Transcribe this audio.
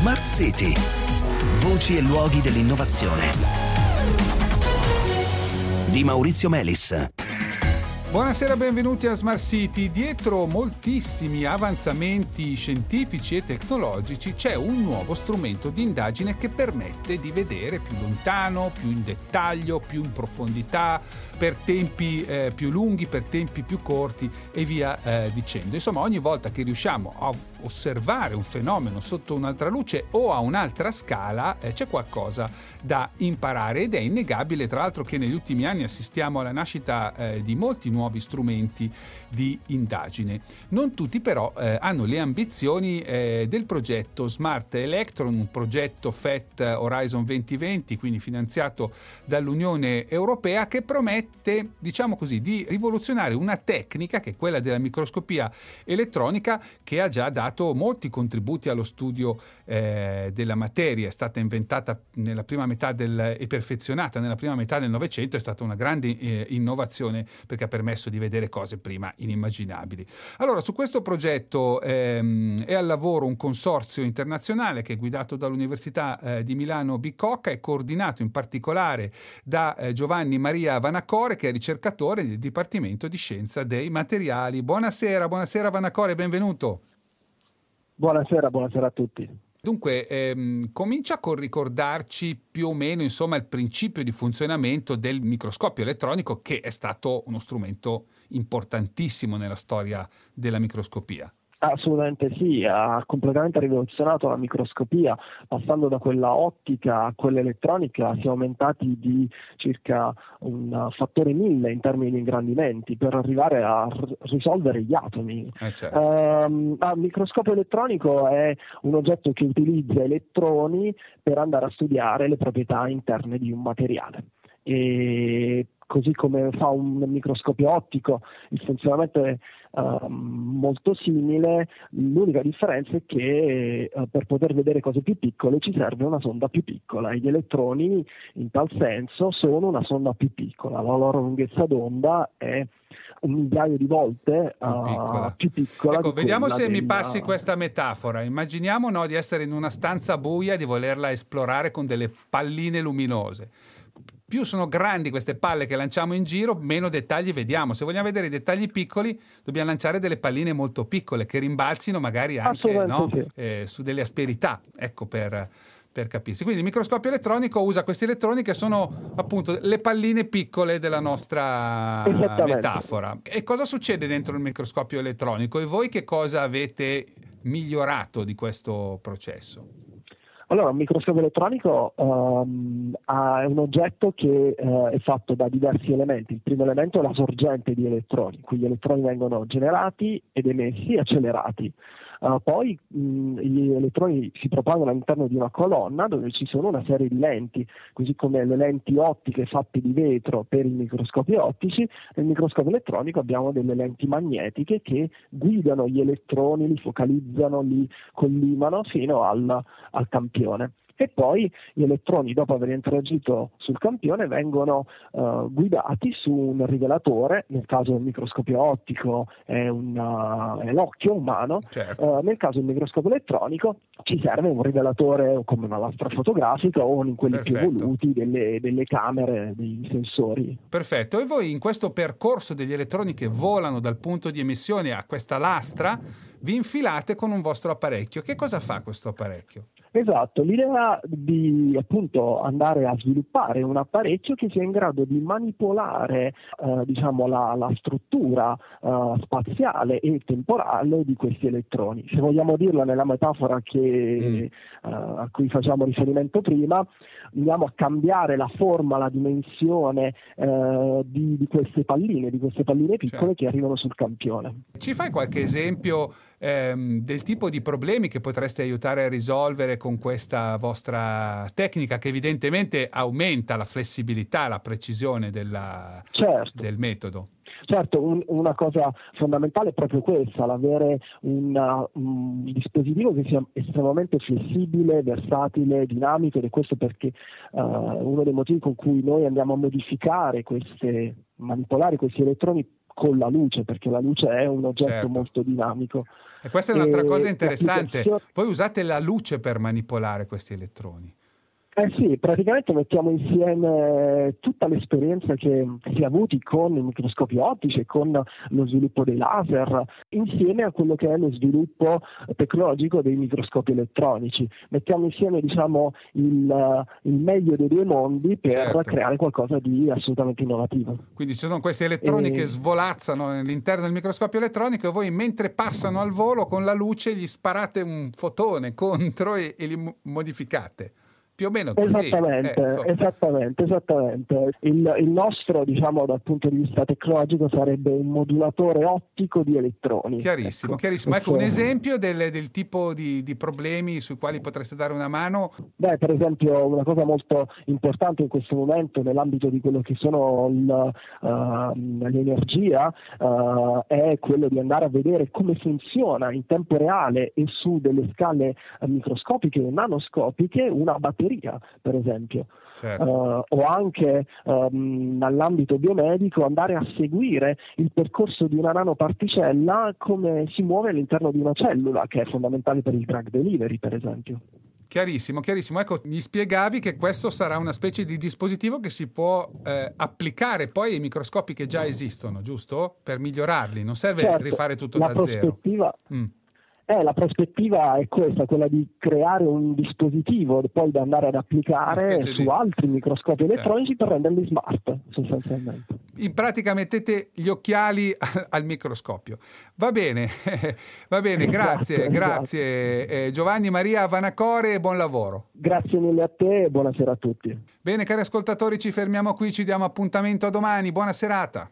Smart City. Voci e luoghi dell'innovazione. Di Maurizio Melis. Buonasera, benvenuti a Smart City. Dietro moltissimi avanzamenti scientifici e tecnologici c'è un nuovo strumento di indagine che permette di vedere più lontano, più in dettaglio, più in profondità, per tempi eh, più lunghi, per tempi più corti e via eh, dicendo. Insomma, ogni volta che riusciamo a osservare un fenomeno sotto un'altra luce o a un'altra scala, eh, c'è qualcosa da imparare ed è innegabile, tra l'altro, che negli ultimi anni assistiamo alla nascita eh, di molti nuovi strumenti di indagine. Non tutti però eh, hanno le ambizioni eh, del progetto Smart Electron, un progetto FET Horizon 2020, quindi finanziato dall'Unione Europea, che promette, diciamo così, di rivoluzionare una tecnica che è quella della microscopia elettronica che ha già dato molti contributi allo studio eh, della materia. È stata inventata nella prima metà del, e perfezionata nella prima metà del Novecento, è stata una grande eh, innovazione perché ha permesso permesso di vedere cose prima inimmaginabili. Allora, su questo progetto ehm, è al lavoro un consorzio internazionale che è guidato dall'Università eh, di Milano Bicocca e coordinato in particolare da eh, Giovanni Maria Vanacore, che è ricercatore del Dipartimento di Scienza dei Materiali. Buonasera, buonasera Vanacore, benvenuto. Buonasera, buonasera a tutti. Dunque, ehm, comincia con ricordarci più o meno insomma, il principio di funzionamento del microscopio elettronico, che è stato uno strumento importantissimo nella storia della microscopia. Assolutamente sì, ha completamente rivoluzionato la microscopia, passando da quella ottica a quella elettronica siamo aumentati di circa un fattore mille in termini di ingrandimenti per arrivare a r- risolvere gli atomi. Eh certo. um, il microscopio elettronico è un oggetto che utilizza elettroni per andare a studiare le proprietà interne di un materiale. E così come fa un microscopio ottico, il funzionamento è uh, molto simile, l'unica differenza è che uh, per poter vedere cose più piccole ci serve una sonda più piccola e gli elettroni in tal senso sono una sonda più piccola, la loro lunghezza d'onda è un migliaio di volte più uh, piccola. Più piccola ecco, vediamo se della... mi passi questa metafora. Immaginiamo no, di essere in una stanza buia e di volerla esplorare con delle palline luminose più sono grandi queste palle che lanciamo in giro, meno dettagli vediamo. Se vogliamo vedere i dettagli piccoli, dobbiamo lanciare delle palline molto piccole che rimbalzino magari anche no? sì. eh, su delle asperità, ecco per, per capirsi. Quindi il microscopio elettronico usa questi elettroni che sono appunto le palline piccole della nostra metafora. E cosa succede dentro il microscopio elettronico? E voi che cosa avete migliorato di questo processo? Allora, un microscopio elettronico um, è un oggetto che uh, è fatto da diversi elementi. Il primo elemento è la sorgente di elettroni, quindi gli elettroni vengono generati ed emessi e accelerati. Uh, poi mh, gli elettroni si propagano all'interno di una colonna dove ci sono una serie di lenti, così come le lenti ottiche fatte di vetro per i microscopi ottici, nel microscopio elettronico abbiamo delle lenti magnetiche che guidano gli elettroni, li focalizzano, li collimano fino al, al campione e poi gli elettroni dopo aver interagito sul campione vengono uh, guidati su un rivelatore, nel caso del microscopio ottico è, una, è l'occhio umano, certo. uh, nel caso del microscopio elettronico ci serve un rivelatore come una lastra fotografica o in quelli Perfetto. più evoluti delle, delle camere, dei sensori. Perfetto, e voi in questo percorso degli elettroni che volano dal punto di emissione a questa lastra vi infilate con un vostro apparecchio. Che cosa fa questo apparecchio? Esatto, l'idea di appunto andare a sviluppare un apparecchio che sia in grado di manipolare eh, diciamo, la, la struttura eh, spaziale e temporale di questi elettroni. Se vogliamo dirlo nella metafora che, mm. eh, a cui facciamo riferimento prima, andiamo a cambiare la forma, la dimensione eh, di, di, queste palline, di queste palline piccole certo. che arrivano sul campione. Ci fai qualche esempio ehm, del tipo di problemi che potreste aiutare a risolvere con questa vostra tecnica che evidentemente aumenta la flessibilità, la precisione della, certo. del metodo? Certo, un, una cosa fondamentale è proprio questa, l'avere una, un dispositivo che sia estremamente flessibile, versatile, dinamico ed è questo perché uh, uno dei motivi con cui noi andiamo a modificare queste, manipolare questi elettroni con la luce, perché la luce è un oggetto certo. molto dinamico. E questa è un'altra e cosa interessante. Voi usate la luce per manipolare questi elettroni. Eh sì, praticamente mettiamo insieme tutta l'esperienza che si è avuti con i microscopi ottici e con lo sviluppo dei laser, insieme a quello che è lo sviluppo tecnologico dei microscopi elettronici. Mettiamo insieme diciamo, il, il meglio dei due mondi per certo. creare qualcosa di assolutamente innovativo. Quindi ci sono questi elettroni e... che svolazzano all'interno del microscopio elettronico e voi mentre passano al volo con la luce gli sparate un fotone contro e, e li modificate più o meno così. Esattamente, eh, esattamente, esattamente. Il, il, nostro, diciamo, dal punto di vista tecnologico sarebbe un modulatore ottico di elettroni. Chiarissimo, ecco. chiarissimo. Ecco un esempio del, del tipo di, di, problemi sui quali potreste dare una mano. Beh, per esempio, una cosa molto importante in questo momento nell'ambito di quello che sono il, uh, l'energia uh, è quello di andare a vedere come funziona in tempo reale e su delle scale microscopiche o nanoscopiche una batteria batteria, per esempio. Certo. Uh, o anche um, nell'ambito biomedico andare a seguire il percorso di una nanoparticella come si muove all'interno di una cellula, che è fondamentale per il drug delivery, per esempio. Chiarissimo, chiarissimo. Ecco, mi spiegavi che questo sarà una specie di dispositivo che si può eh, applicare poi ai microscopi che già esistono, giusto? Per migliorarli, non serve certo, rifare tutto da zero. Mm. Eh, la prospettiva è questa, quella di creare un dispositivo poi da andare ad applicare su di... altri microscopi certo. elettronici per renderli smart, sostanzialmente. In pratica mettete gli occhiali al microscopio. Va bene, va bene, grazie, grazie esatto. Eh, Giovanni Maria Vanacore e buon lavoro. Grazie mille a te e buonasera a tutti. Bene, cari ascoltatori, ci fermiamo qui, ci diamo appuntamento a domani. Buona serata.